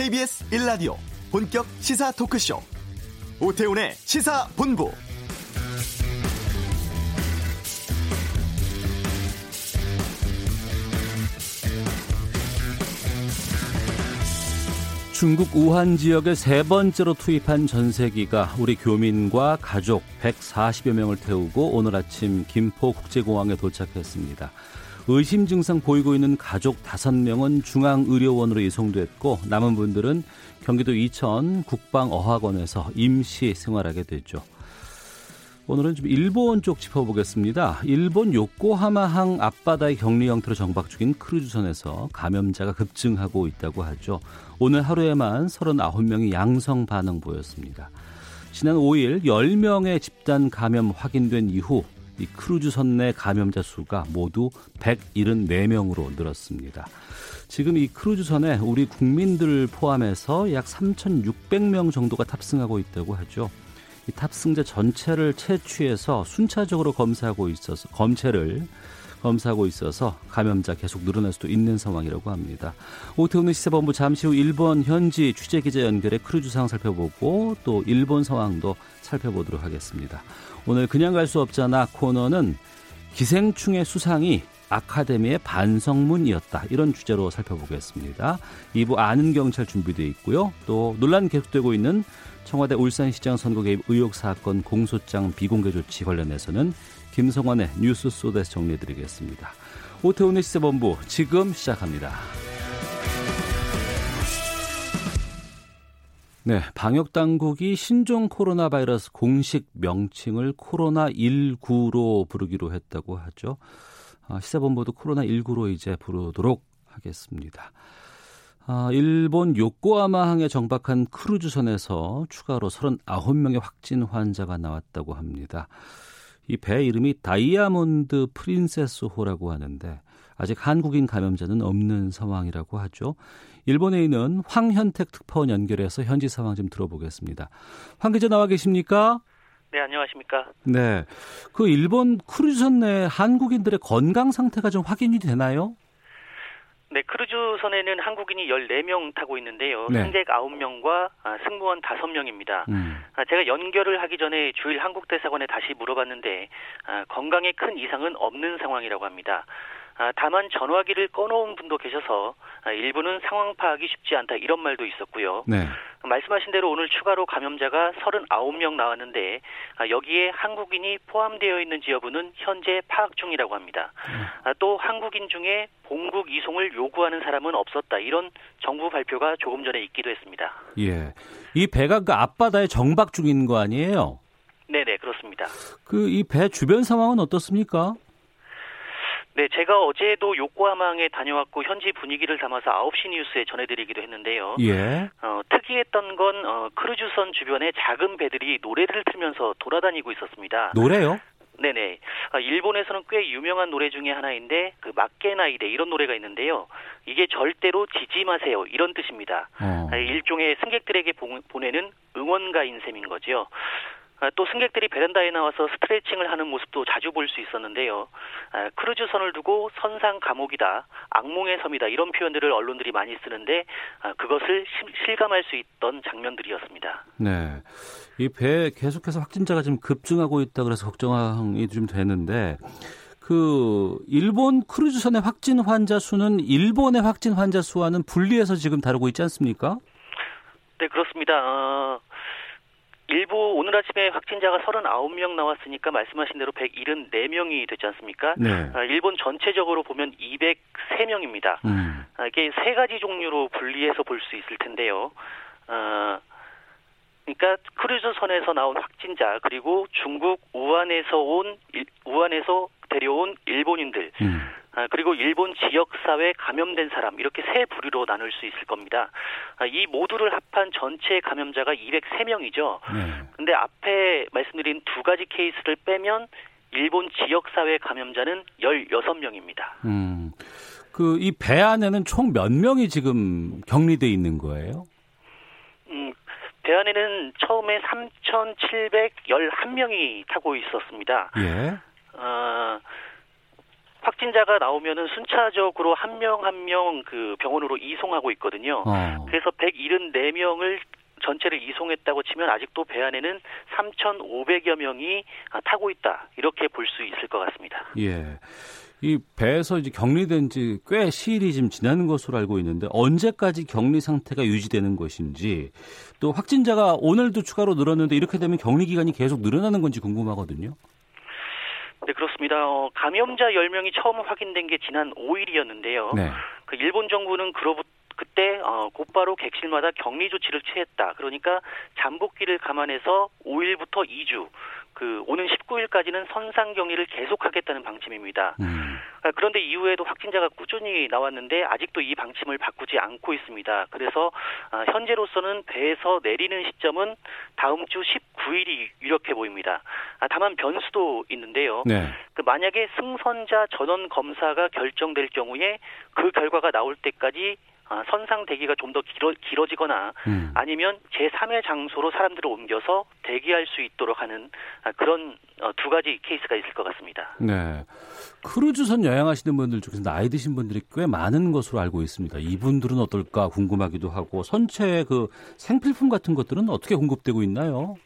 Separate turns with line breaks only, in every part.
KBS 1라디오 본격 시사 토크쇼 오태훈의 시사본부
중국 우한 지역에 세 번째로 투입한 전세기가 우리 교민과 가족 140여 명을 태우고 오늘 아침 김포 국제공항에 도착했습니다. 의심 증상 보이고 있는 가족 5명은 중앙의료원으로 이송됐고 남은 분들은 경기도 이천 국방어학원에서 임시 생활하게 됐죠. 오늘은 좀 일본 쪽 짚어보겠습니다. 일본 요코하마항 앞바다의 격리 형태로 정박 중인 크루즈선에서 감염자가 급증하고 있다고 하죠. 오늘 하루에만 39명이 양성 반응 보였습니다. 지난 5일 10명의 집단 감염 확인된 이후 이 크루즈선 내 감염자 수가 모두 174명으로 늘었습니다. 지금 이 크루즈선에 우리 국민들 포함해서 약 3,600명 정도가 탑승하고 있다고 하죠. 이 탑승자 전체를 채취해서 순차적으로 검사하고 있어서 검체를 검사하고 있어서 감염자 계속 늘어날 수도 있는 상황이라고 합니다. 오태훈의 시사본부 잠시 후 일본 현지 취재 기자 연결해 크루즈 상황 살펴보고 또 일본 상황도 살펴보도록 하겠습니다. 오늘 그냥 갈 수 없잖아 코너는 기생충의 수상이 아카데미의 반성문이었다. 이런 주제로 살펴보겠습니다. 2부 아는 경찰 준비되어 있고요. 또 논란 계속되고 있는 청와대 울산시장 선거 개입 의혹 사건 공소장 비공개 조치 관련해서는 김성환의 뉴스 소데스 정리해드리겠습니다. 오태훈의 시세본부 지금 시작합니다. 네, 방역 당국이 신종 코로나 바이러스 공식 명칭을 코로나 19로 부르기로 했다고 하죠. 아, 시사본부도 코로나 19로 이제 부르도록 하겠습니다. 아, 일본 요코하마항에 정박한 크루즈선에서 추가로 39명의 확진 환자가 나왔다고 합니다. 이 배 이름이 다이아몬드 프린세스 호라고 하는데 아직 한국인 감염자는 없는 상황이라고 하죠. 일본에 있는 황현택 특파원 연결해서 현지 상황 좀 들어보겠습니다. 황 기자 나와 계십니까?
네, 안녕하십니까?
네. 그 일본 크루즈선 내 한국인들의 건강 상태가 좀 확인이 되나요?
네, 크루즈선에는 한국인이 14명 타고 있는데요.
네.
승객 9명과 아, 승무원 5명입니다.
음.
아, 제가 연결을 하기 전에 주일 한국대사관에 다시 물어봤는데 아, 건강에 큰 이상은 없는 상황이라고 합니다. 아, 다만 전화기를 꺼놓은 분도 계셔서 아, 일부는 상황 파악이 쉽지 않다 이런 말도 있었고요.
네.
말씀하신 대로 오늘 추가로 감염자가 39명 나왔는데 아, 여기에 한국인이 포함되어 있는지 여부는 현재 파악 중이라고 합니다. 아, 또 한국인 중에 본국 이송을 요구하는 사람은 없었다 이런 정부 발표가 조금 전에 있기도 했습니다.
예. 이 배가 그 앞바다에 정박 중인 거 아니에요?
네네 그렇습니다.
그 이 배 주변 상황은 어떻습니까?
네, 제가 어제도 요코하마항에 다녀왔고 현지 분위기를 담아서 9시 뉴스에 전해드리기도 했는데요.
예.
어, 특이했던 건 어, 크루즈선 주변에 작은 배들이 노래를 틀면서 돌아다니고 있었습니다.
노래요?
네네. 아, 일본에서는 꽤 유명한 노래 중에 하나인데 그 막게나이데 이런 노래가 있는데요. 이게 절대로 지지 마세요 이런 뜻입니다.
어.
아, 일종의 승객들에게 보- 보내는 응원가인 셈인 거죠. 아, 또 승객들이 베란다에 나와서 스트레칭을 하는 모습도 자주 볼 수 있었는데요. 아, 크루즈선을 두고 선상 감옥이다, 악몽의 섬이다 이런 표현들을 언론들이 많이 쓰는데 아, 그것을 실- 실감할 수 있던 장면들이었습니다.
네. 이배 계속해서 확진자가 지금 급증하고 있다 그래서 걱정이 좀 되는데 그 일본 크루즈선의 확진 환자 수는 일본의 확진 환자 수와는 분리해서 지금 다루고 있지 않습니까?
네, 그렇습니다. 어, 일부 오늘 아침에 확진자가 39명 나왔으니까 말씀하신 대로 174명이 되지 않습니까?
네.
아, 일본 전체적으로 보면 203명입니다.
음.
아, 이게 세 가지 종류로 분리해서 볼 수 있을 텐데요. 어, 그러니까 크루즈선에서 나온 확진자 그리고 중국 우한에서 온 일- 우한에서 데려온 일본인들
음.
아, 그리고 일본 지역 사회 감염된 사람 이렇게 세 부류로 나눌 수 있을 겁니다. 아, 이 모두를 합한 전체 감염자가 203명이죠.
네.
근데 앞에 말씀드린 두 가지 케이스를 빼면 일본 지역 사회 감염자는 16명입니다.
음. 그 이 배 안에는 총 몇 명이 지금 격리돼 있는 거예요?
음, 배 안에는 처음에 3,711명이 타고 있었습니다.
예.
어, 확진자가 나오면은 순차적으로 한 명 한 명 그 병원으로 이송하고 있거든요. 어. 그래서 174명을 전체를 이송했다고 치면 아직도 배 안에는 3,500여 명이 타고 있다. 이렇게 볼 수 있을 것 같습니다.
예. 이 배에서 이제 격리된 지 꽤 시일이 지금 지나는 것으로 알고 있는데 언제까지 격리 상태가 유지되는 것인지 또 확진자가 오늘도 추가로 늘었는데 이렇게 되면 격리 기간이 계속 늘어나는 건지 궁금하거든요.
네, 그렇습니다. 어, 감염자 10명이 처음 확인된 게 지난 5일이었는데요. 네. 그 일본 정부는 그로부터 그때 어, 곧바로 객실마다 격리 조치를 취했다. 그러니까 잠복기를 감안해서 5일부터 2주, 그 오는 19일까지는 선상 격리를 계속하겠다는 방침입니다. 음. 아, 그런데 이후에도 확진자가 꾸준히 나왔는데 아직도 이 방침을 바꾸지 않고 있습니다. 그래서 아, 현재로서는 배에서 내리는 시점은 다음 주 19일이 유력해 보입니다. 아, 다만 변수도 있는데요. 네. 그 만약에 승선자 전원 검사가 결정될 경우에 그 결과가 나올 때까지 아, 선상 대기가 좀 더 길어, 길어지거나 음. 아니면 제3의 장소로 사람들을 옮겨서 대기할 수 있도록 하는 아, 그런 어, 두 가지 케이스가 있을 것 같습니다.
네. 크루즈선 여행하시는 분들 중에서 나이 드신 분들이 꽤 많은 것으로 알고 있습니다. 이분들은 어떨까 궁금하기도 하고 선체 그 생필품 같은 것들은 어떻게 공급되고 있나요?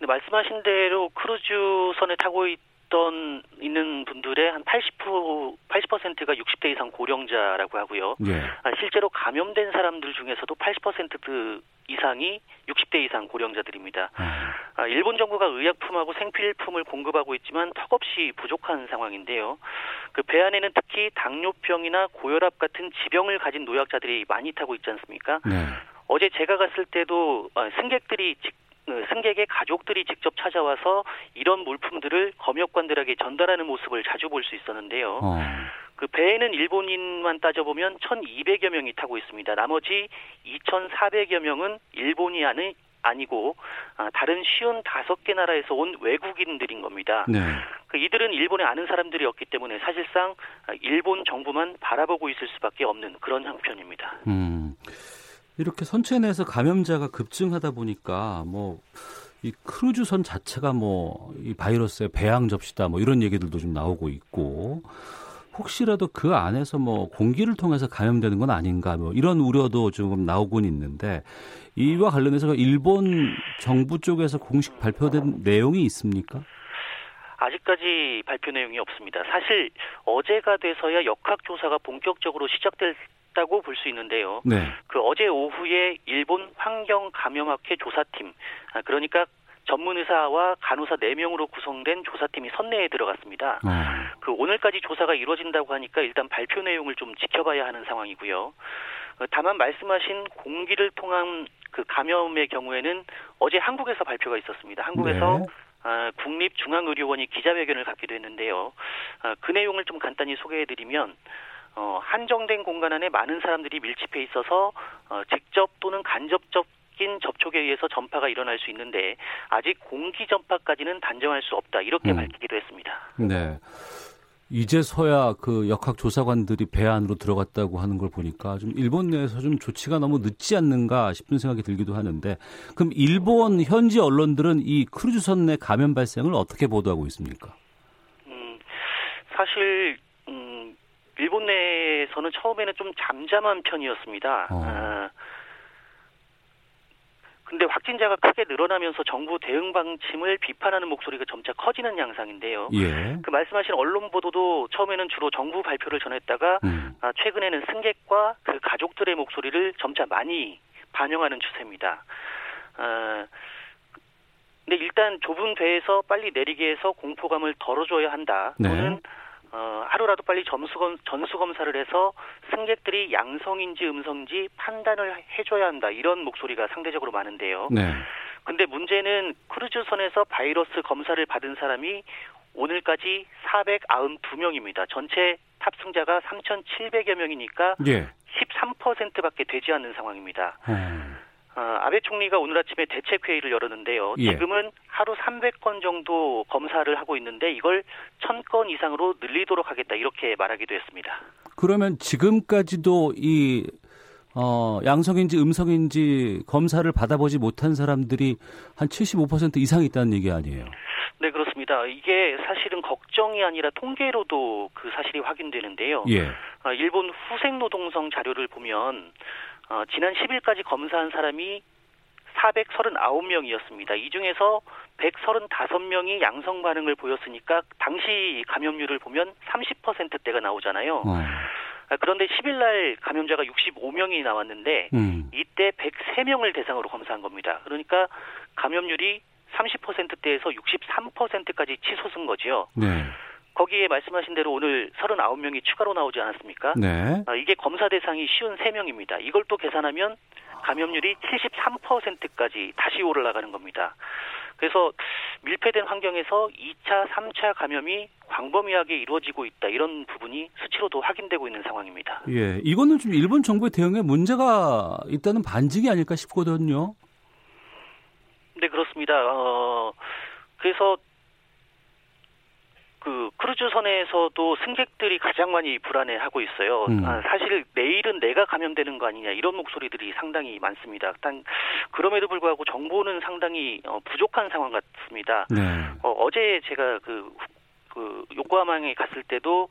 네, 말씀하신 대로 크루즈선에 타고 있 있던 있는 분들의 한 80% 80%가 60대 이상 고령자라고 하고요. 예. 아, 실제로 감염된 사람들 중에서도 80% 이상이 60대 이상 고령자들입니다. 아. 아, 일본 정부가 의약품하고 생필품을 공급하고 있지만 턱없이 부족한 상황인데요. 그 배 안에는 특히 당뇨병이나 고혈압 같은 지병을 가진 노약자들이 많이 타고 있지 않습니까? 네. 어제 제가 갔을 때도 아, 승객들이 직그 승객의 가족들이 직접 찾아와서 이런 물품들을 검역관들에게 전달하는 모습을 자주 볼 수 있었는데요. 어. 그 배에는 일본인만 따져보면 1,200여 명이 타고 있습니다. 나머지 2,400여 명은 일본이 아니, 아니고 아, 다른 쉬운 다섯 개 나라에서 온 외국인들인 겁니다. 네. 그 이들은 일본에 아는 사람들이었기 때문에 사실상 일본 정부만 바라보고 있을 수밖에 없는 그런 형편입니다. 음.
이렇게 선체 내에서 감염자가 급증하다 보니까 뭐 이 크루즈선 자체가 뭐 이 바이러스의 배양 접시다 뭐 이런 얘기들도 좀 나오고 있고 혹시라도 그 안에서 뭐 공기를 통해서 감염되는 건 아닌가 뭐 이런 우려도 조금 나오곤 있는데 이와 관련해서 일본 정부 쪽에서 공식 발표된 내용이 있습니까?
아직까지 발표 내용이 없습니다. 사실 어제가 돼서야 역학조사가 본격적으로 시작될 있다고 볼 수 있는데요. 네. 그 어제 오후에 일본 환경감염학회 조사팀, 아, 그러니까 전문 의사와 간호사 4명으로 구성된 조사팀이 선내에 들어갔습니다. 네. 그 오늘까지 조사가 이루어진다고 하니까 일단 발표 내용을 좀 지켜봐야 하는 상황이고요. 어, 다만 말씀하신 공기를 통한 그 감염의 경우에는 어제 한국에서 발표가 있었습니다. 한국에서 네. 아, 국립중앙의료원이 기자회견을 갖기도 했는데요. 아, 그 내용을 좀 간단히 소개해드리면 어, 한정된 공간 안에 많은 사람들이 밀집해 있어서 어, 직접 또는 간접적 인 접촉에 의해서 전파가 일어날 수 있는데 아직 공기 전파까지는 단정할 수 없다 이렇게 음. 밝히기도 했습니다.
네. 이제서야 그 역학 조사관들이 배 안으로 들어갔다고 하는 걸 보니까 좀 일본 내에서 좀 조치가 너무 늦지 않는가 싶은 생각이 들기도 하는데 그럼 일본 현지 언론들은 이 크루즈선 내 감염 발생을 어떻게 보도하고 있습니까? 음,
사실 일본 내에서는 처음에는 좀 잠잠한 편이었습니다. 어. 아, 근데 확진자가 크게 늘어나면서 정부 대응 방침을 비판하는 목소리가 점차 커지는 양상인데요. 예. 그 말씀하신 언론 보도도 처음에는 주로 정부 발표를 전했다가 음. 아, 최근에는 승객과 그 가족들의 목소리를 점차 많이 반영하는 추세입니다. 아, 근데 일단 좁은 배에서 빨리 내리게 해서 공포감을 덜어줘야 한다. 네. 또는 어, 하루라도 빨리 점수검, 전수검사를 해서 승객들이 양성인지 음성인지 판단을 해줘야 한다. 이런 목소리가 상대적으로 많은데요. 네. 근데 문제는 크루즈선에서 바이러스 검사를 받은 사람이 오늘까지 492명입니다. 전체 탑승자가 3,700여 명이니까 예. 13%밖에 되지 않는 상황입니다. 음. 어, 아베 총리가 오늘 아침에 대책 회의를 열었는데요. 예. 지금은 하루 300건 정도 검사를 하고 있는데 이걸 1000건 이상으로 늘리도록 하겠다 이렇게 말하기도 했습니다.
그러면 지금까지도 이 어, 양성인지 음성인지 검사를 받아보지 못한 사람들이 한 75% 이상 있다는 얘기 아니에요?
네, 그렇습니다. 이게 사실은 걱정이 아니라 통계로도 그 사실이 확인되는데요.
예.
어, 일본 후생 노동성 자료를 보면 어, 지난 10일까지 검사한 사람이 439명이었습니다. 이 중에서 135명이 양성 반응을 보였으니까 당시 감염률을 보면 30%대가 나오잖아요.
어.
아, 그런데 10일 날 감염자가 65명이 나왔는데
음.
이때 103명을 대상으로 검사한 겁니다. 그러니까 감염률이 30%대에서 63%까지 치솟은 거지요.
네.
거기에 말씀하신 대로 오늘 39명이 추가로 나오지 않았습니까?
네.
아, 이게 검사 대상이 쉬운 3명입니다. 이걸 또 계산하면 감염률이 73%까지 다시 올라가는 겁니다. 그래서 밀폐된 환경에서 2차, 3차 감염이 광범위하게 이루어지고 있다. 이런 부분이 수치로도 확인되고 있는 상황입니다.
예. 이거는 좀 일본 정부의 대응에 문제가 있다는 반증이 아닐까 싶거든요.
네, 그렇습니다. 어, 그래서 그 크루즈 선에서도 승객들이 가장 많이 불안해하고 있어요.
음.
아, 사실 내일은 내가 감염되는 거 아니냐 이런 목소리들이 상당히 많습니다. 단 그럼에도 불구하고 정보는 상당히 어, 부족한 상황 같습니다.
네.
어, 어제 제가 그, 그 요코하마에 갔을 때도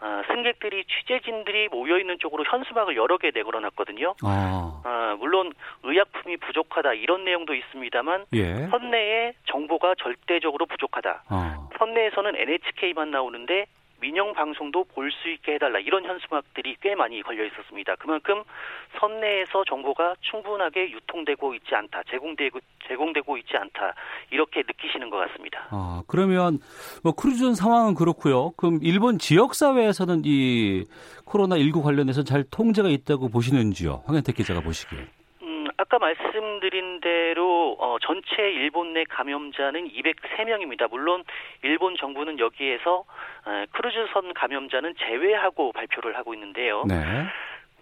아, 승객들이 취재진들이 모여 있는 쪽으로 현수막을 여러 개 내걸어놨거든요.
아.
아, 물론 의약품이 부족하다 이런 내용도 있습니다만
예.
선내에 정보가 절대적으로 부족하다.
아.
선내에서는 NHK만 나오는데 민영 방송도 볼 수 있게 해달라 이런 현수막들이 꽤 많이 걸려 있었습니다. 그만큼 선내에서 정보가 충분하게 유통되고 있지 않다, 제공되고 제공되고 있지 않다 이렇게 느끼시는 것 같습니다.
아, 그러면 뭐 크루즈선 상황은 그렇고요. 그럼 일본 지역 사회에서는 이 코로나 19 관련해서 잘 통제가 있다고 보시는지요? 황현택 기자가 보시기에.
음, 아까 말씀드린 대로 어, 전체 일본 내 감염자는 203명입니다. 물론 일본 정부는 여기에서 에, 크루즈선 감염자는 제외하고 발표를 하고 있는데요.
네.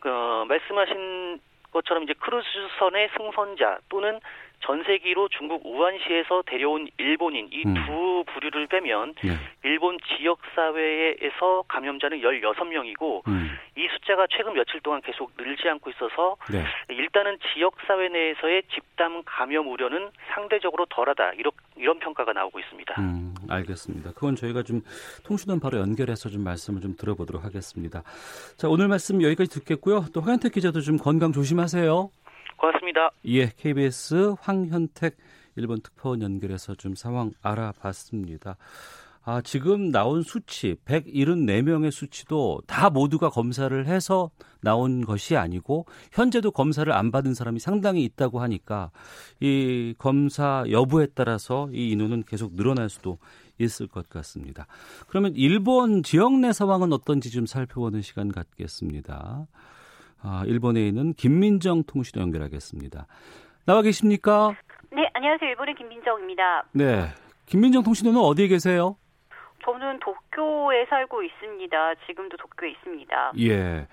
어, 말씀하신 것처럼 이제 크루즈선의 승선자 또는 전세기로 중국 우한시에서 데려온 일본인 이
음.
두 부류를 빼면
네.
일본 지역 사회에서 감염자는 16명이고
음.
이 숫자가 최근 며칠 동안 계속 늘지 않고 있어서
네.
일단은 지역 사회 내에서의 집단 감염 우려는 상대적으로 덜하다 이런 이런 평가가 나오고 있습니다.
음, 알겠습니다. 그건 저희가 좀 통신원 바로 연결해서 좀 말씀을 좀 들어보도록 하겠습니다. 자, 오늘 말씀 여기까지 듣겠고요. 또 황현택 기자도 좀 건강 조심하세요.
고맙습니다.
예, KBS 황현택 일본 특파원 연결해서 좀 상황 알아봤습니다. 아, 지금 나온 수치 174명의 수치도 다 모두가 검사를 해서 나온 것이 아니고 현재도 검사를 안 받은 사람이 상당히 있다고 하니까 이 검사 여부에 따라서 이 인원은 계속 늘어날 수도 있을 것 같습니다. 그러면 일본 지역 내 상황은 어떤지 좀 살펴보는 시간 갖겠습니다. 아, 일본에 있는 김민정 통신원 연결하겠습니다. 나와 계십니까?
네, 안녕하세요. 일본의 김민정입니다.
네. 김민정 통신원은 어디에 계세요?
저는 도쿄에 살고 있습니다. 지금도 도쿄에 있습니다.
예.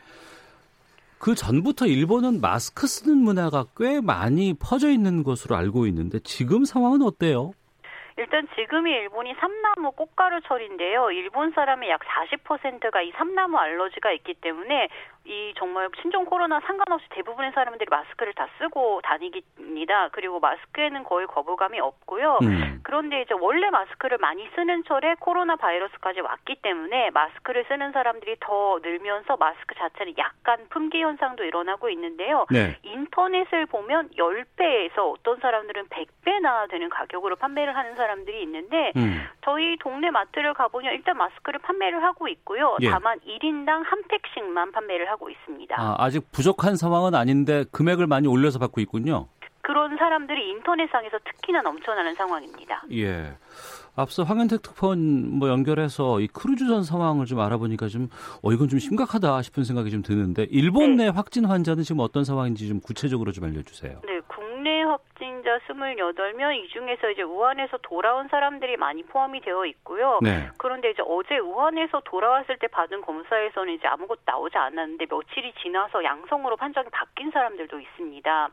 그 전부터 일본은 마스크 쓰는 문화가 꽤 많이 퍼져 있는 것으로 알고 있는데 지금 상황은 어때요?
일단 지금이 일본이 삼나무 꽃가루 철인데요. 일본 사람의 약 40%가 이 삼나무 알러지가 있기 때문에 이 정말 신종 코로나 상관없이 대부분의 사람들이 마스크를 다 쓰고 다니깁니다. 그리고 마스크에는 거의 거부감이 없고요.
음.
그런데 이제 원래 마스크를 많이 쓰는 철에 코로나 바이러스까지 왔기 때문에 마스크를 쓰는 사람들이 더 늘면서 마스크 자체는 약간 품귀 현상도 일어나고 있는데요.
네.
인터넷을 보면 10배에서 어떤 사람들은 100배나 되는 가격으로 판매를 하는 사람 들이 있는데
음.
저희 동네 마트를 가보면 일단 마스크를 판매를 하고 있고요.
예.
다만 1인당 한 팩씩만 판매를 하고 있습니다.
아, 아직 부족한 상황은 아닌데 금액을 많이 올려서 받고 있군요.
그런 사람들이 인터넷상에서 특히나 넘쳐나는 상황입니다.
예. 앞서 황현택 특파원 뭐 연결해서 이 크루즈선 상황을 좀 알아보니까 좀 어, 이건 좀 심각하다 싶은 생각이 좀 드는데 일본 내 확진 환자는 지금 어떤 상황인지 좀 구체적으로 좀 알려주세요.
네, 확진자 28명, 이 중에서 이제 우한에서 돌아온 사람들이 많이 포함이 되어 있고요.
네.
그런데 이제 어제 우한에서 돌아왔을 때 받은 검사에서는 이제 아무것도 나오지 않았는데 며칠이 지나서 양성으로 판정이 바뀐 사람들도 있습니다.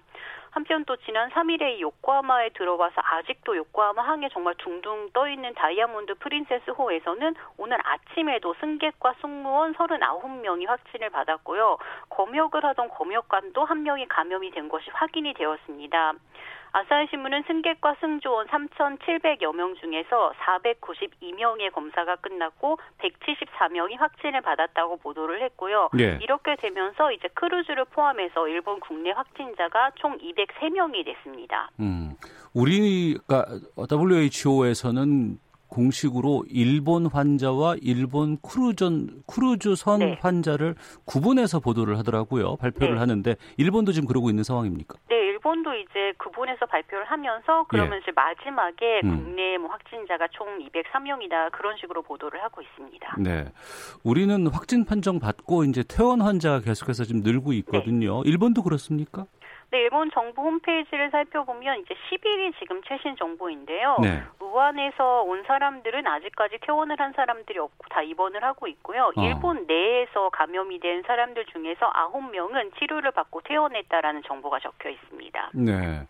한편 또 지난 3일에 요코하마에 들어와서 아직도 요코하마 항에 정말 둥둥 떠 있는 다이아몬드 프린세스 호에서는 오늘 아침에도 승객과 승무원 39명이 확진을 받았고요. 검역을 하던 검역관도 한 명이 감염이 된 것이 확인이 되었습니다. 아사히 신문은 승객과 승조원 3,700여 명 중에서 492명의 검사가 끝났고 174명이 확진을 받았다고 보도를 했고요.
예.
이렇게 되면서 이제 크루즈를 포함해서 일본 국내 확진자가 총 203명이 됐습니다.
음, 우리가 WHO에서는 공식으로 일본 환자와 일본 크루전 크루즈선
네.
환자를 구분해서 보도를 하더라고요. 발표를
네.
하는데 일본도 지금 그러고 있는 상황입니까?
네, 일본도 이제 구분해서 발표를 하면서 그러면 이제 마지막에
예. 음.
국내 뭐 확진자가 총 203명이다 그런 식으로 보도를 하고 있습니다.
네. 우리는 확진 판정 받고 이제 퇴원 환자가 계속해서 지금 늘고 있거든요. 일본도 그렇습니까?
네, 일본 정부 홈페이지를 살펴보면 이제 10일이 지금 최신 정보인데요.
네.
우한에서 온 사람들은 아직까지 퇴원을 한 사람들이 없고 다 입원을 하고 있고요.
어.
일본 내에서 감염이 된 사람들 중에서 9명은 치료를 받고 퇴원했다라는 정보가 적혀 있습니다.
네.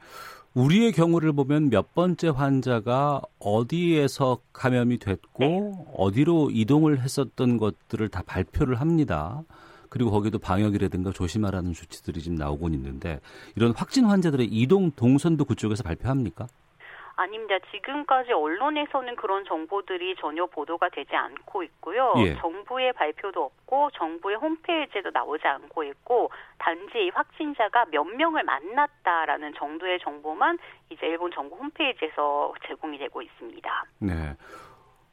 우리의 경우를 보면 몇 번째 환자가 어디에서 감염이 됐고
네.
어디로 이동을 했었던 것들을 다 발표를 합니다. 그리고 거기도 방역이라든가 조심하라는 조치들이 지금 나오곤 있는데 이런 확진 환자들의 이동 동선도 그쪽에서 발표합니까?
아닙니다. 지금까지 언론에서는 그런 정보들이 전혀 보도가 되지 않고 있고요.
예.
정부의 발표도 없고 정부의 홈페이지에도 나오지 않고 있고 단지 이 확진자가 몇 명을 만났다라는 정도의 정보만 이제 일본 정부 홈페이지에서 제공이 되고 있습니다.
네.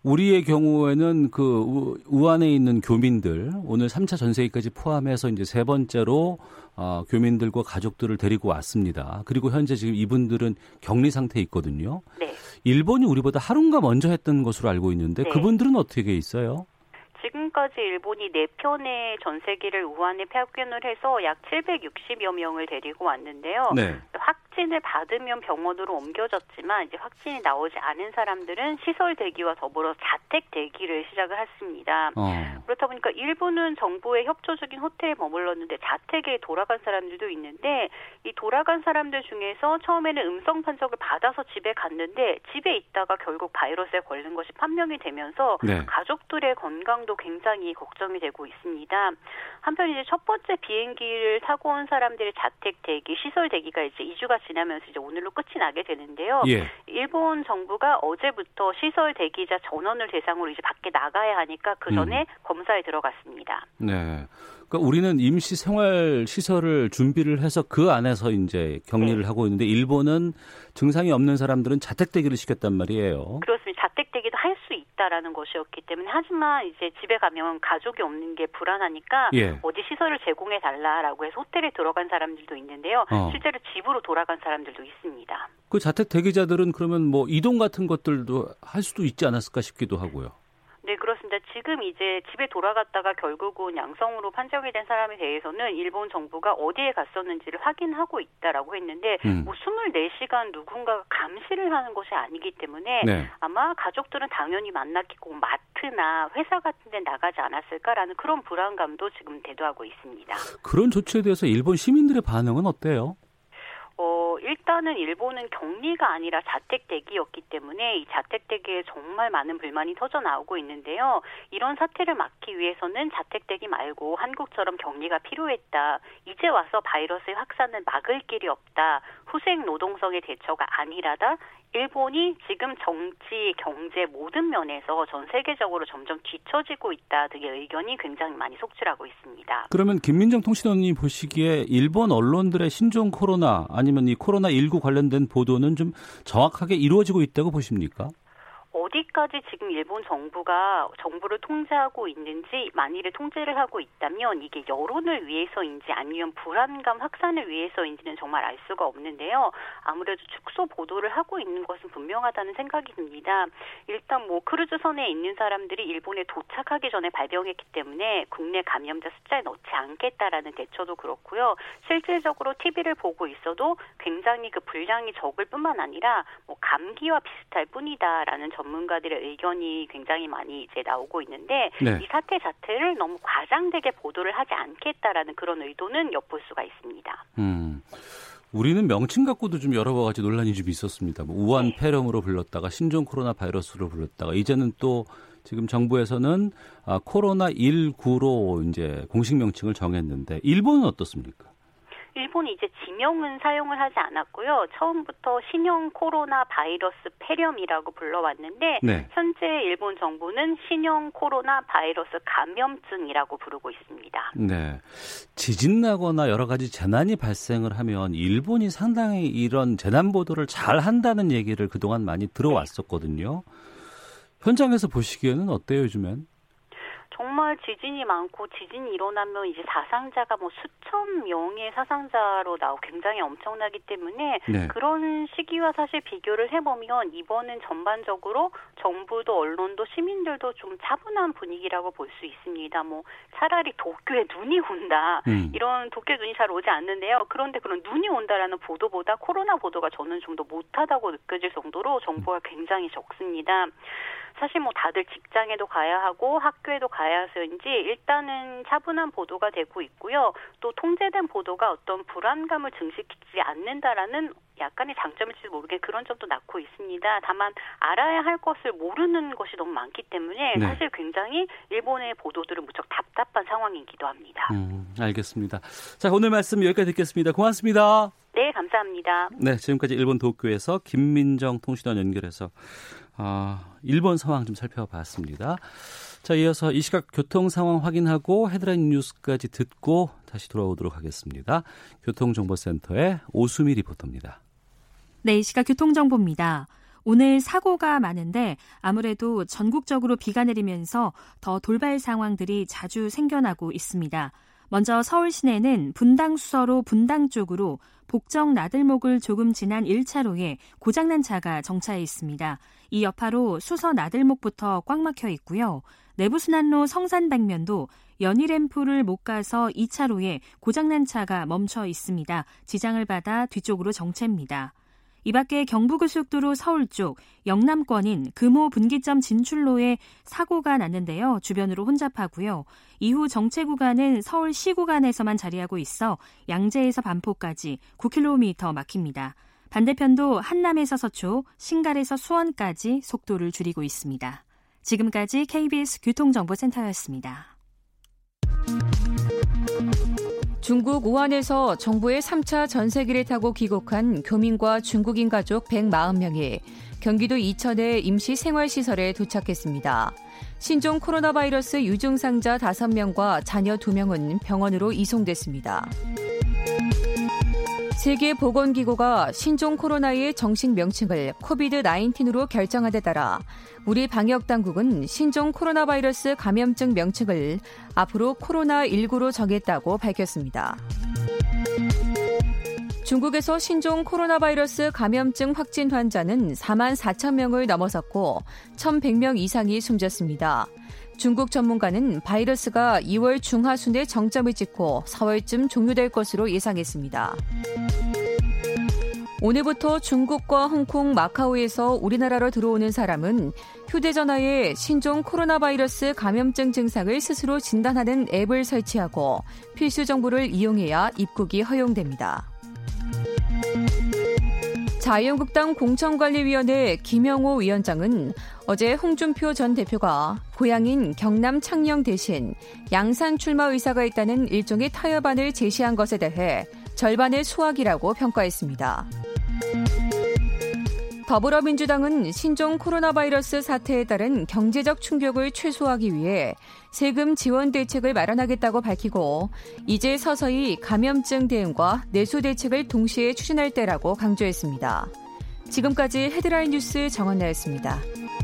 우리의 경우에는 그 우- 우한에 있는 교민들 오늘 3차 전세기까지 포함해서 이제 세 번째로 어, 교민들과 가족들을 데리고 왔습니다. 그리고 현재 지금 이분들은 격리 상태에 있거든요.
네.
일본이 우리보다 하루인가 먼저 했던 것으로 알고 있는데
네.
그분들은 어떻게 있어요?
지금까지 일본이 네 편의 전세기를 우한에 파견을 해서 약 760여 명을 데리고 왔는데요.
네.
확진을 받으면 병원으로 옮겨졌지만 이제 확진이 나오지 않은 사람들은 시설 대기와 더불어 자택 대기를 시작을 했습니다.
어.
그렇다 보니까 일부는 정부의 협조적인 호텔에 머물렀는데 자택에 돌아간 사람들도 있는데 이 돌아간 사람들 중에서 처음에는 음성 판정을 받아서 집에 갔는데 집에 있다가 결국 바이러스에 걸린 것이 판명이 되면서
네.
가족들의 건강 도 굉장히 걱정이 되고 있습니다. 한편 이제 첫 번째 비행기를 타고 온 사람들의 자택 대기, 시설 대기가 이제 2주가 지나면서 이제 오늘로 끝이 나게 되는데요.
예.
일본 정부가 어제부터 시설 대기자 전원을 대상으로 이제 밖에 나가야 하니까 그 전에
음.
검사에 들어갔습니다.
네. 그러니까 우리는 임시 생활 시설을 준비를 해서 그 안에서 이제 격리를
네.
하고 있는데 일본은 증상이 없는 사람들은 자택 대기를 시켰단 말이에요.
그렇습니다. 있다라는 것이었기 때문에 하지만 이제 집에 가면 가족이 없는 게 불안하니까
예.
어디 시설을 제공해 달라라고 해서 호텔에 들어간 사람들도 있는데요.
어.
실제로 집으로 돌아간 사람들도 있습니다.
그 자택 대기자들은 그러면 뭐 이동 같은 것들도 할 수도 있지 않았을까 싶기도 하고요.
네, 그렇습니다. 지금 이제 집에 돌아갔다가 결국은 양성으로 판정이 된 사람에 대해서는 일본 정부가 어디에 갔었는지를 확인하고 있다라고 했는데
음.
뭐 24시간 누군가가 감시를 하는 것이 아니기 때문에
네.
아마 가족들은 당연히 만났겠고 마트나 회사 같은 데 나가지 않았을까라는 그런 불안감도 지금 대두하고 있습니다.
그런 조치에 대해서 일본 시민들의 반응은 어때요?
어, 일단은 일본은 격리가 아니라 자택 대기였기 때문에 이 자택 대기에 정말 많은 불만이 터져 나오고 있는데요. 이런 사태를 막기 위해서는 자택 대기 말고 한국처럼 격리가 필요했다. 이제 와서 바이러스의 확산을 막을 길이 없다. 후생 노동성의 대처가 아니라다. 일본이 지금 정치, 경제 모든 면에서 전 세계적으로 점점 뒤처지고 있다 등의 의견이 굉장히 많이 속출하고 있습니다.
그러면 김민정 통신원이 보시기에 일본 언론들의 신종 코로나 아니면 이 코로나 19 관련된 보도는 좀 정확하게 이루어지고 있다고 보십니까?
어디까지 지금 일본 정부가 정부를 통제하고 있는지 만일에 통제를 하고 있다면 이게 여론을 위해서인지 아니면 불안감 확산을 위해서인지는 정말 알 수가 없는데요. 아무래도 축소 보도를 하고 있는 것은 분명하다는 생각이 듭니다. 일단 뭐 크루즈선에 있는 사람들이 일본에 도착하기 전에 발병했기 때문에 국내 감염자 숫자에 넣지 않겠다라는 대처도 그렇고요. 실질적으로 TV를 보고 있어도 굉장히 그 분량이 적을 뿐만 아니라 뭐 감기와 비슷할 뿐이다라는 전문가들의 의견이 굉장히 많이 이제 나오고 있는데
네.
이 사태 자체를 너무 과장되게 보도를 하지 않겠다라는 그런 의도는 엿볼 수가 있습니다.
음. 우리는 명칭 갖고도 좀 여러 가지 논란이 좀 있었습니다. 뭐 우한 폐렴으로 불렀다가 신종 코로나 바이러스로 불렀다가 이제는 또 지금 정부에서는 아, 코로나 19로 이제 공식 명칭을 정했는데 일본은 어떻습니까?
일본이 이제 지명은 사용을 하지 않았고요. 처음부터 신형 코로나 바이러스 폐렴이라고 불러왔는데 네. 현재 일본 정부는 신형 코로나 바이러스 감염증이라고 부르고 있습니다.
네. 지진 나거나 여러 가지 재난이 발생을 하면 일본이 상당히 이런 재난 보도를 잘 한다는 얘기를 그동안 많이 들어왔었거든요. 현장에서 보시기에는 어때요, 요즘엔?
정말 지진이 많고 지진이 일어나면 이제 사상자가 뭐 수천 명의 사상자로 나오고 굉장히 엄청나기 때문에 네. 그런 시기와 사실 비교를 해보면 이번은 전반적으로 정부도 언론도 시민들도 좀 차분한 분위기라고 볼 수 있습니다. 뭐 차라리 도쿄에 눈이 온다 음. 이런 도쿄에 눈이 잘 오지 않는데요. 그런데 그런 눈이 온다라는 보도보다 코로나 보도가 저는 좀 더 못하다고 느껴질 정도로 정보가 굉장히 적습니다. 사실 뭐 다들 직장에도 가야 하고 학교에도 가야 해서인지 일단은 차분한 보도가 되고 있고요. 또 통제된 보도가 어떤 불안감을 증식시키지 않는다라는 약간의 장점일지도 모르게 그런 점도 낳고 있습니다. 다만 알아야 할 것을 모르는 것이 너무 많기 때문에 네. 사실 굉장히 일본의 보도들은 무척 답답한 상황이기도 합니다.
음, 알겠습니다. 자, 오늘 말씀 여기까지 듣겠습니다. 고맙습니다.
네, 감사합니다.
네, 지금까지 일본 도쿄에서 김민정 통신원 연결해서 아, 일본 상황 좀 살펴봤습니다. 자, 이어서 이 시각 교통 상황 확인하고 헤드라인 뉴스까지 듣고 다시 돌아오도록 하겠습니다. 교통정보센터의 오수미 리포터입니다.
네, 이 시각 교통정보입니다. 오늘 사고가 많은데 아무래도 전국적으로 비가 내리면서 더 돌발 상황들이 자주 생겨나고 있습니다. 먼저 서울 시내는 분당 수서로 분당 쪽으로 복정 나들목을 조금 지난 1차로에 고장난 차가 정차해 있습니다. 이 여파로 수서 나들목부터 꽉 막혀 있고요. 내부순환로 성산 방면도 연희램프를 못 가서 2차로에 고장난 차가 멈춰 있습니다. 지장을 받아 뒤쪽으로 정체입니다. 이 밖에 경부고속도로 서울 쪽 영남권인 금호 분기점 진출로에 사고가 났는데요. 주변으로 혼잡하고요. 이후 정체 구간은 서울시 구간에서만 자리하고 있어 양재에서 반포까지 9km 막힙니다. 반대편도 한남에서 서초, 신갈에서 수원까지 속도를 줄이고 있습니다. 지금까지 KBS 교통정보센터였습니다.
중국 우한에서 정부의 3차 전세기를 타고 귀국한 교민과 중국인 가족 140명이 경기도 이천의 임시 생활시설에 도착했습니다. 신종 코로나 바이러스 유증상자 5명과 자녀 2명은 병원으로 이송됐습니다. 세계보건기구가 신종 코로나의 정식 명칭을 코비드-19으로 결정한 데 따라 우리 방역당국은 신종 코로나 바이러스 감염증 명칭을 앞으로 코로나19로 정했다고 밝혔습니다. 중국에서 신종 코로나 바이러스 감염증 확진 환자는 4만 4천 명을 넘어섰고 1,100명 이상이 숨졌습니다. 중국 전문가는 바이러스가 2월 중하순에 정점을 찍고 4월쯤 종료될 것으로 예상했습니다. 오늘부터 중국과 홍콩, 마카오에서 우리나라로 들어오는 사람은 휴대전화에 신종 코로나 바이러스 감염증 증상을 스스로 진단하는 앱을 설치하고 필수 정보를 이용해야 입국이 허용됩니다. 자유한국당 공천관리위원회 김영호 위원장은 어제 홍준표 전 대표가 고향인 경남 창녕 대신 양산 출마 의사가 있다는 일종의 타협안을 제시한 것에 대해 절반의 수확이라고 평가했습니다. 더불어민주당은 신종 코로나 바이러스 사태에 따른 경제적 충격을 최소화하기 위해 세금 지원 대책을 마련하겠다고 밝히고 이제 서서히 감염증 대응과 내수 대책을 동시에 추진할 때라고 강조했습니다. 지금까지 헤드라인 뉴스 정원나였습니다.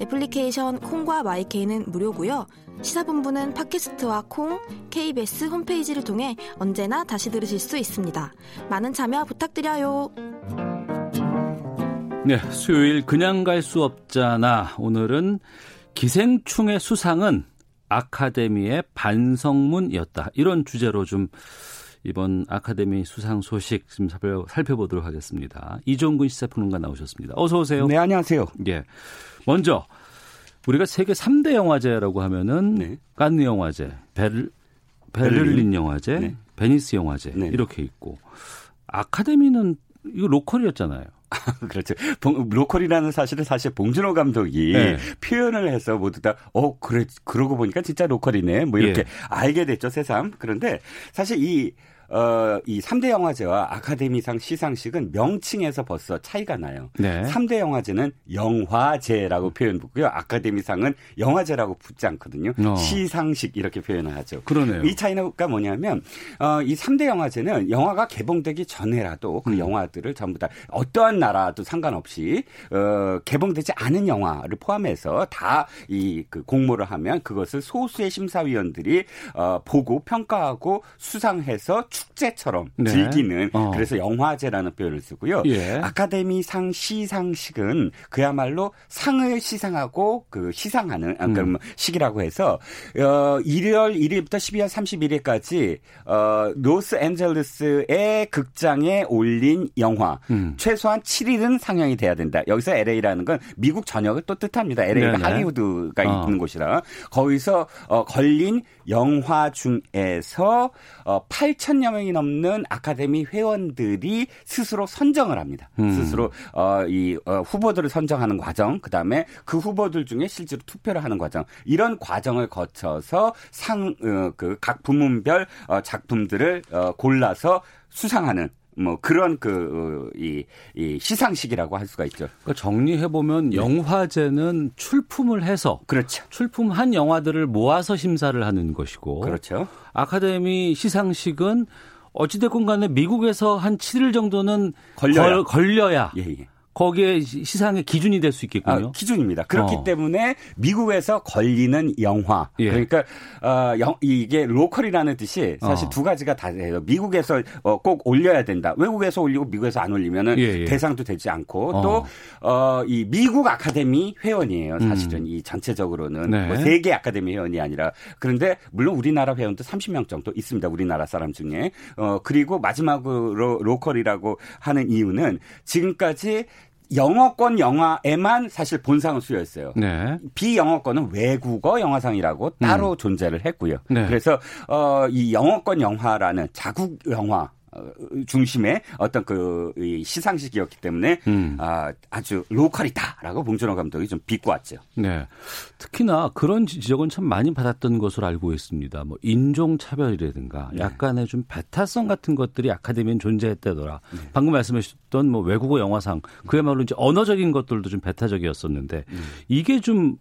애플리케이션 콩과 마이케이는 무료고요. 시사본부는 팟캐스트와 콩, KBS 홈페이지를 통해 언제나 다시 들으실 수 있습니다. 많은 참여 부탁드려요.
네, 수요일 그냥 갈 수 없잖아. 오늘은 기생충의 수상은 아카데미의 반성문이었다. 이런 주제로 좀 이번 아카데미 수상 소식 좀 살펴보도록 하겠습니다. 이종근 시사평론가 나오셨습니다. 어서 오세요.
네, 안녕하세요.
예. 먼저 우리가 세계 3대 영화제라고 하면은 네. 칸느 영화제, 베르, 베를린 영화제, 네. 베니스 영화제 네. 이렇게 있고 아카데미는 이거 local이었잖아요.
그렇죠. local이라는 사실을 사실 봉준호 감독이 네. 표현을 해서 모두 다, 어, 그래, 그러고 보니까 진짜 local이네. 뭐 이렇게 예. 알게 됐죠, 새삼. 그런데 사실 이 어, 이 3대 영화제와 아카데미상 시상식은 명칭에서 벌써 차이가 나요. 네. 3대 영화제는 영화제라고 표현하고요. 아카데미상은 영화제라고 붙지 않거든요. 어. 시상식 이렇게 표현을 하죠.
그러네요.
이 차이가 뭐냐면 어, 이 3대 영화제는 영화가 개봉되기 전에라도 그 음. 영화들을 전부 다 어떠한 나라도 상관없이 어, 개봉되지 않은 영화를 포함해서 다 이 그 공모를 하면 그것을 소수의 심사위원들이 어, 보고 평가하고 수상해서 축제처럼 네. 즐기는 어. 그래서 영화제라는 표현을 쓰고요. 예. 아카데미상 시상식은 그야말로 상을 시상하고 그 시상하는 아, 음. 시기라고 해서 어 1월 1일부터 12월 31일까지 어 로스앤젤레스의 극장에 올린 영화 음. 최소한 7일은 상영이 돼야 된다. 여기서 LA라는 건 미국 전역을 또 뜻합니다. LA가 네네. 할리우드가 어. 있는 곳이라 거기서 어 걸린 영화 중에서 어 8천 여 명이 넘는 아카데미 회원들이 스스로 선정을 합니다. 음. 스스로 어, 이 어, 후보들을 선정하는 과정, 그 다음에 그 후보들 중에 실제로 투표를 하는 과정, 이런 과정을 거쳐서 상 그 각 부문별 어, 작품들을 어, 골라서 수상하는 뭐 그런 그이 이 시상식이라고 할 수가 있죠.
그러니까 정리해 보면 네. 영화제는 출품을 해서
그렇죠.
출품한 영화들을 모아서 심사를 하는 것이고
그렇죠.
아카데미 시상식은 어찌됐건 간에 미국에서 한 7일 정도는 걸려야, 걸, 걸려야 예, 예. 거기에 시상의 기준이 될 수 있겠군요.
아, 기준입니다. 그렇기 어. 때문에 미국에서 걸리는 영화 예. 그러니까 어, 영, 이게 로컬이라는 뜻이 사실 어. 두 가지가 다 돼요. 미국에서 어, 꼭 올려야 된다. 외국에서 올리고 미국에서 안 올리면은 예, 예. 대상도 되지 않고 어. 또이 어, 미국 아카데미 회원이에요. 사실은 음. 이 전체적으로는 네. 뭐 세계 아카데미 회원이 아니라 그런데 물론 우리나라 회원도 30명 정도 있습니다. 우리나라 사람 중에 어 그리고 마지막으로 로컬이라고 하는 이유는 지금까지 영어권 영화에만 사실 본상을 수여했어요. 네. 비영어권은 외국어 영화상이라고 따로 음. 존재를 했고요. 네. 그래서 어, 이 영어권 영화라는 자국 영화 어, 중심의 어떤 그 시상식이었기 때문에 음. 아, 아주 로컬이다라고 봉준호 감독이 좀 비꼬았죠.
네. 특히나 그런 지적은 참 많이 받았던 것으로 알고 있습니다. 뭐 인종 차별이라든가 네. 약간의 좀 배타성 같은 것들이 아카데미엔 존재했다더라. 네. 방금 말씀하셨던 뭐 외국어 영화상 그야말로 이제 언어적인 것들도 좀 배타적이었었는데 음. 이게 좀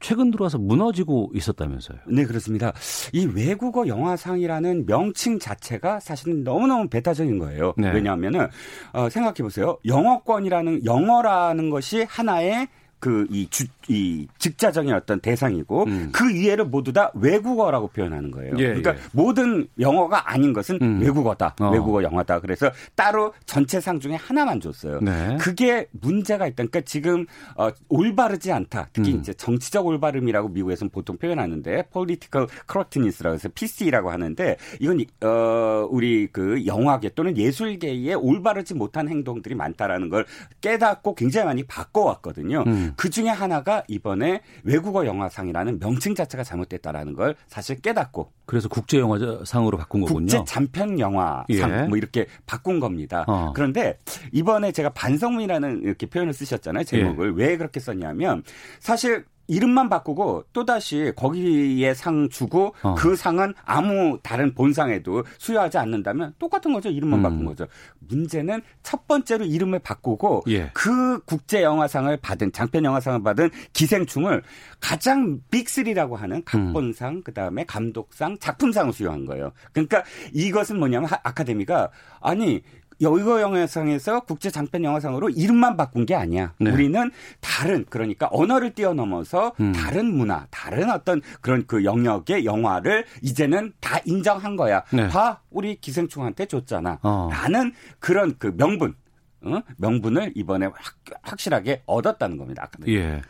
최근 들어와서 무너지고 있었다면서요.
네, 그렇습니다. 이 외국어 영화상이라는 명칭 자체가 사실은 너무너무 배타적인 거예요. 네. 왜냐하면은 어, 생각해 보세요. 영어권이라는 영어라는 것이 하나의 그이 이 직자적인 어떤 대상이고 음. 그 이해를 모두 다 외국어라고 표현하는 거예요. 예, 그러니까 예. 모든 영어가 아닌 것은 음. 외국어다. 어. 외국어 영화다. 그래서 따로 전체 상 중에 하나만 줬어요. 네. 그게 문제가 있다. 그러니까 지금 어, 올바르지 않다. 특히 음. 이제 정치적 올바름이라고 미국에서는 보통 표현하는데 political correctness라고 해서 PC라고 하는데 이건 어 우리 그 영화계 또는 예술계에 올바르지 못한 행동들이 많다라는 걸 깨닫고 굉장히 많이 바꿔왔거든요. 음. 그 중에 하나가 이번에 외국어 영화상이라는 명칭 자체가 잘못됐다라는 걸 사실 깨닫고
그래서 국제 영화상으로 바꾼 거군요.
국제 단편 영화상 예. 뭐 이렇게 바꾼 겁니다. 어. 그런데 이번에 제가 반성문이라는 이렇게 표현을 쓰셨잖아요. 제목을 예. 왜 그렇게 썼냐면 사실 이름만 바꾸고 또다시 거기에 상 주고 어. 그 상은 아무 다른 본상에도 수여하지 않는다면 똑같은 거죠. 이름만 음. 바꾼 거죠. 문제는 첫 번째로 이름을 바꾸고 예. 그 국제 영화상을 받은 장편 영화상을 받은 기생충을 가장 빅3라고 하는 각본상, 음. 그다음에 감독상, 작품상을 수여한 거예요. 그러니까 이것은 뭐냐면 아카데미가 아니 여의거 영화상에서 국제 장편 영화상으로 이름만 바꾼 게 아니야. 네. 우리는 다른 그러니까 언어를 뛰어넘어서 음. 다른 문화, 다른 어떤 그런 그 영역의 영화를 이제는 다 인정한 거야. 네. 봐, 우리 기생충한테 줬잖아. 어. 라는 그런 그 명분, 어? 명분을 이번에 확, 확실하게 얻었다는 겁니다.
예.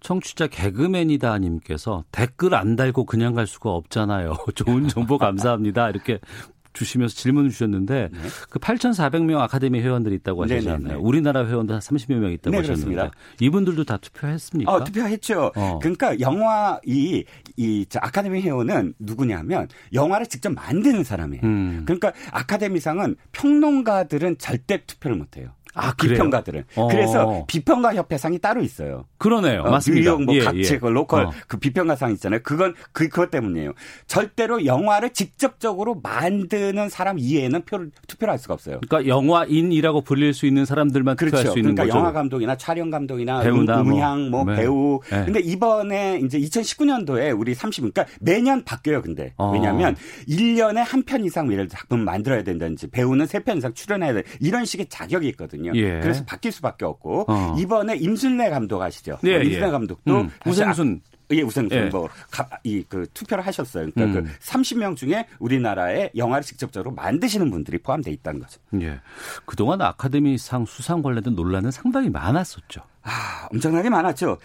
청취자 개그맨이다 님께서 댓글 안 달고 그냥 갈 수가 없잖아요. 좋은 정보 감사합니다. 이렇게 주시면서 질문을 주셨는데 네. 그 8,400명 아카데미 회원들이 있다고 하셨잖아요. 네네네. 우리나라 회원도 한 30여 명 있다고 네, 하셨는데 그렇습니다. 이분들도 다 투표했습니까?
어, 투표했죠. 어. 그러니까 영화 이, 이 아카데미 회원은 누구냐면 영화를 직접 만드는 사람이에요. 음. 그러니까 아카데미상은 평론가들은 절대 투표를 못 해요. 아, 비평가들은. 어. 그래서 비평가 협회상이 따로 있어요.
그러네요. 어, 맞습니다.
뉴욕 뭐 예, 각지 예. 그 로컬 어. 그 비평가상 있잖아요. 그건 그 그것 때문이에요. 절대로 영화를 직접적으로 만드는 사람 이외에는 표를 투표를 할 수가 없어요.
그러니까 영화인이라고 불릴 수 있는 사람들만 그렇죠. 투표할 수 있는
그러니까
거죠.
영화 감독이나 촬영 감독이나 배우나 음, 음향 뭐, 뭐 배우. 네. 근데 이번에 이제 2019년도에 우리 30 그러니까 매년 바뀌어요. 근데 어. 왜냐하면 1년에 한 편 이상 예를 들어 작품 만들어야 된다든지 배우는 세편 이상 출연해야 돼 이런 식의 자격이 있거든요. 예. 그래서 바뀔 수밖에 없고 어. 이번에 임순례 감독 아시죠? 예, 뭐 임순례 예. 감독도 음,
우생순
예, 우선순 예. 뭐 이그 투표를 하셨어요. 그러니까 음. 그 30명 중에 우리나라의 영화를 직접적으로 만드시는 분들이 포함돼 있다는 거죠.
예. 그동안 아카데미상 수상 관련된 논란은 상당히 많았었죠.
아, 엄청나게 많았죠.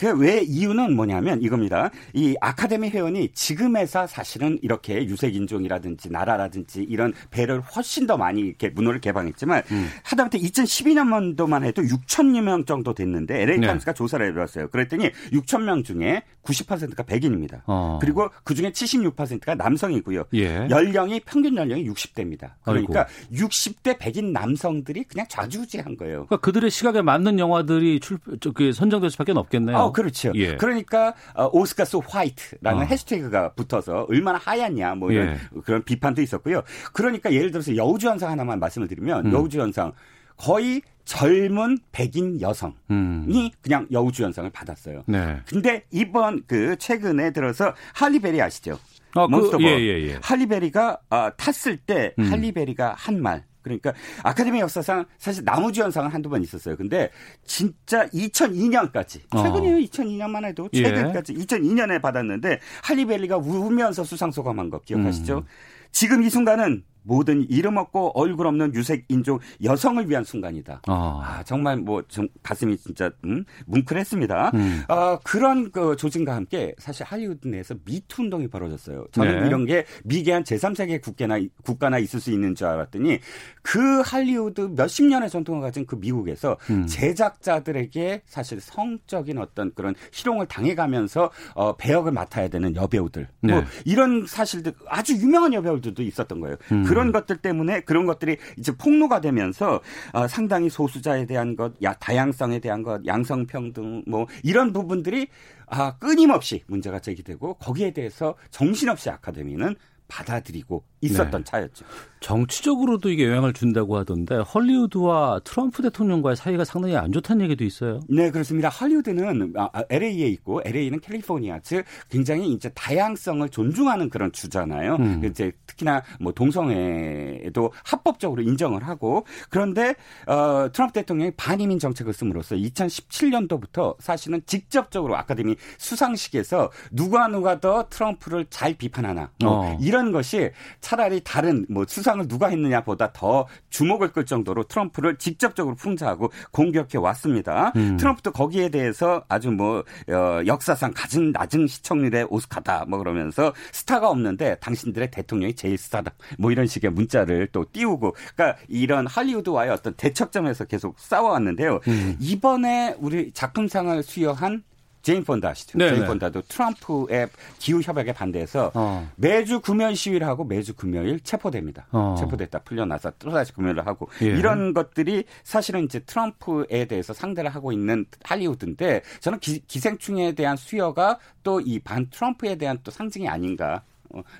그 왜 이유는 뭐냐면 이겁니다. 이 아카데미 회원이 지금에서 사실은 이렇게 유색인종이라든지 나라라든지 이런 배를 훨씬 더 많이 이렇게 문호를 개방했지만 음. 하다못해 2012년도만 해도 6천여 명 정도 됐는데 LA 타임스가 네. 조사를 해봤어요. 그랬더니 6천 명 중에 90%가 백인입니다. 어. 그리고 그 중에 76%가 남성이고요. 예. 연령이 평균 연령이 60대입니다. 그러니까 아이고. 60대 백인 남성들이 그냥 좌지우지한 거예요.
그러니까 그들의 시각에 맞는 영화들이 출, 그 선정될 수밖에 없겠네요.
어, 그렇죠. 예. 그러니까 어, 오스카 소 화이트라는 어. 해시태그가 붙어서 얼마나 하얗냐 뭐 이런 예. 그런 비판도 있었고요. 그러니까 예를 들어서 여우주연상 하나만 말씀을 드리면 음. 여우주연상 거의 젊은 백인 여성이 음. 그냥 여우주연상을 받았어요. 네. 근데 이번 그 최근에 들어서 할리베리 아시죠? 아, 몬스터 그, 예, 예, 예. 할리베리가 아, 탔을 때 음. 할리베리가 한 말. 그러니까 아카데미 역사상 사실 나무주연상은 한두 번 있었어요. 근데 진짜 2002년까지 최근이에요. 어. 2002년만 해도 예. 최근까지 예. 2002년에 받았는데 할리베리가 우면서 수상 소감한 거 기억하시죠? 음. 지금 이 순간은 모든 이름 없고 얼굴 없는 유색 인종 여성을 위한 순간이다. 어. 아, 정말 뭐 좀 가슴이 진짜 음, 뭉클했습니다. 음. 어, 그런 그 조짐과 함께 사실 할리우드 내에서 미투 운동이 벌어졌어요. 저는 네. 이런 게 미개한 제3세계 국가나 국가나 있을 수 있는 줄 알았더니 그 할리우드 몇십 년의 전통을 가진 그 미국에서 음. 제작자들에게 사실 성적인 어떤 그런 희롱을 당해가면서 어, 배역을 맡아야 되는 여배우들 뭐 네. 뭐 이런 사실들 아주 유명한 여배우들도 있었던 거예요. 음. 그런 것들 때문에 그런 것들이 이제 폭로가 되면서 어, 상당히 소수자에 대한 것, 야, 다양성에 대한 것, 양성평등 뭐 이런 부분들이 아, 끊임없이 문제가 제기되고 거기에 대해서 정신없이 아카데미는 받아들이고 있었던 네. 차였죠.
정치적으로도 이게 영향을 준다고 하던데 헐리우드와 트럼프 대통령과의 사이가 상당히 안 좋다는 얘기도 있어요.
네, 그렇습니다. 헐리우드는 LA에 아, 아, 있고 LA는 캘리포니아, 즉 굉장히 이제 다양성을 존중하는 그런 주잖아요. 음. 이제 특히나 뭐 동성애에도 합법적으로 인정을 하고 그런데 어, 트럼프 대통령이 반이민 정책을 씀으로써 2017년도부터 사실은 직접적으로 아카데미 수상식에서 누가 누가 더 트럼프를 잘 비판하나 뭐 어. 이런 것이 차라리 다른 뭐 수상 을 누가 했느냐보다 더 주목을 끌 정도로 트럼프를 직접적으로 풍자하고 공격해 왔습니다. 음. 트럼프도 거기에 대해서 아주 뭐 어, 역사상 가장 낮은 시청률의 오스카다 뭐 그러면서 스타가 없는데 당신들의 대통령이 제일 스타다 뭐 이런 식의 문자를 또 띄우고 그러니까 이런 할리우드와의 어떤 대척점에서 계속 싸워왔는데요. 음. 이번에 우리 작품상을 수여한 제인 폰다 아시죠? 네네. 제인 네. 폰다도 트럼프의 기후 협약에 반대해서 어. 매주 금연 시위를 하고 매주 금요일 체포됩니다. 어. 체포됐다 풀려나서 또다시 금연을 하고 예. 이런 것들이 사실은 이제 트럼프에 대해서 상대를 하고 있는 할리우드인데 저는 기, 기생충에 대한 수요가 또 이 반 트럼프에 대한 또 상징이 아닌가 어,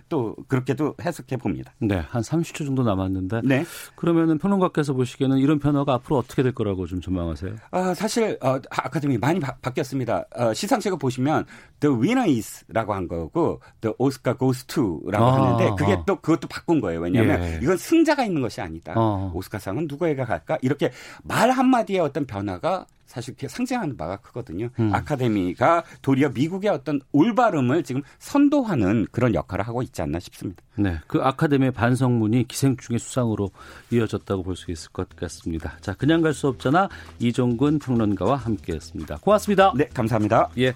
또 그렇게도 해석해 봅니다.
네, 한 30초 정도 남았는데. 네. 그러면은 평론가께서 보시기에는 이런 변화가 앞으로 어떻게 될 거라고 좀 전망하세요?
아, 사실 어, 아카데미 많이 바, 뀌었습니다 어, 시상식을 보시면 The Winner Is라고 한 거고 The Oscar Goes To라고 아, 하는데 그게 아. 또 그것도 바꾼 거예요. 왜냐하면 예. 이건 승자가 있는 것이 아니다. 아. 오스카상은 누구에게 갈까? 이렇게 말 한마디의 어떤 변화가 사실 상징하는 바가 크거든요. 음. 아카데미가 도리어 미국의 어떤 올바름을 지금 선도하는 그런 역할을 하고 있지 않나 싶습니다.
네, 그 아카데미의 반성문이 기생충의 수상으로 이어졌다고 볼 수 있을 것 같습니다. 자, 그냥 갈 수 없잖아 이종근 평론가와 함께했습니다. 고맙습니다.
네, 감사합니다.
예,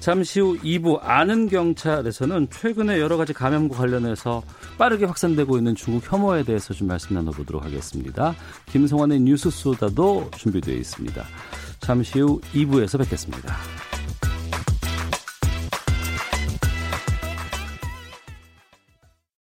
잠시 후 2부 아는 경찰에서는 최근에 여러 가지 감염과 관련해서 빠르게 확산되고 있는 중국 혐오에 대해서 좀 말씀 나눠보도록 하겠습니다. 김성환의 뉴스 소다도 준비되어 있습니다. 잠시 후 2부에서 뵙겠습니다.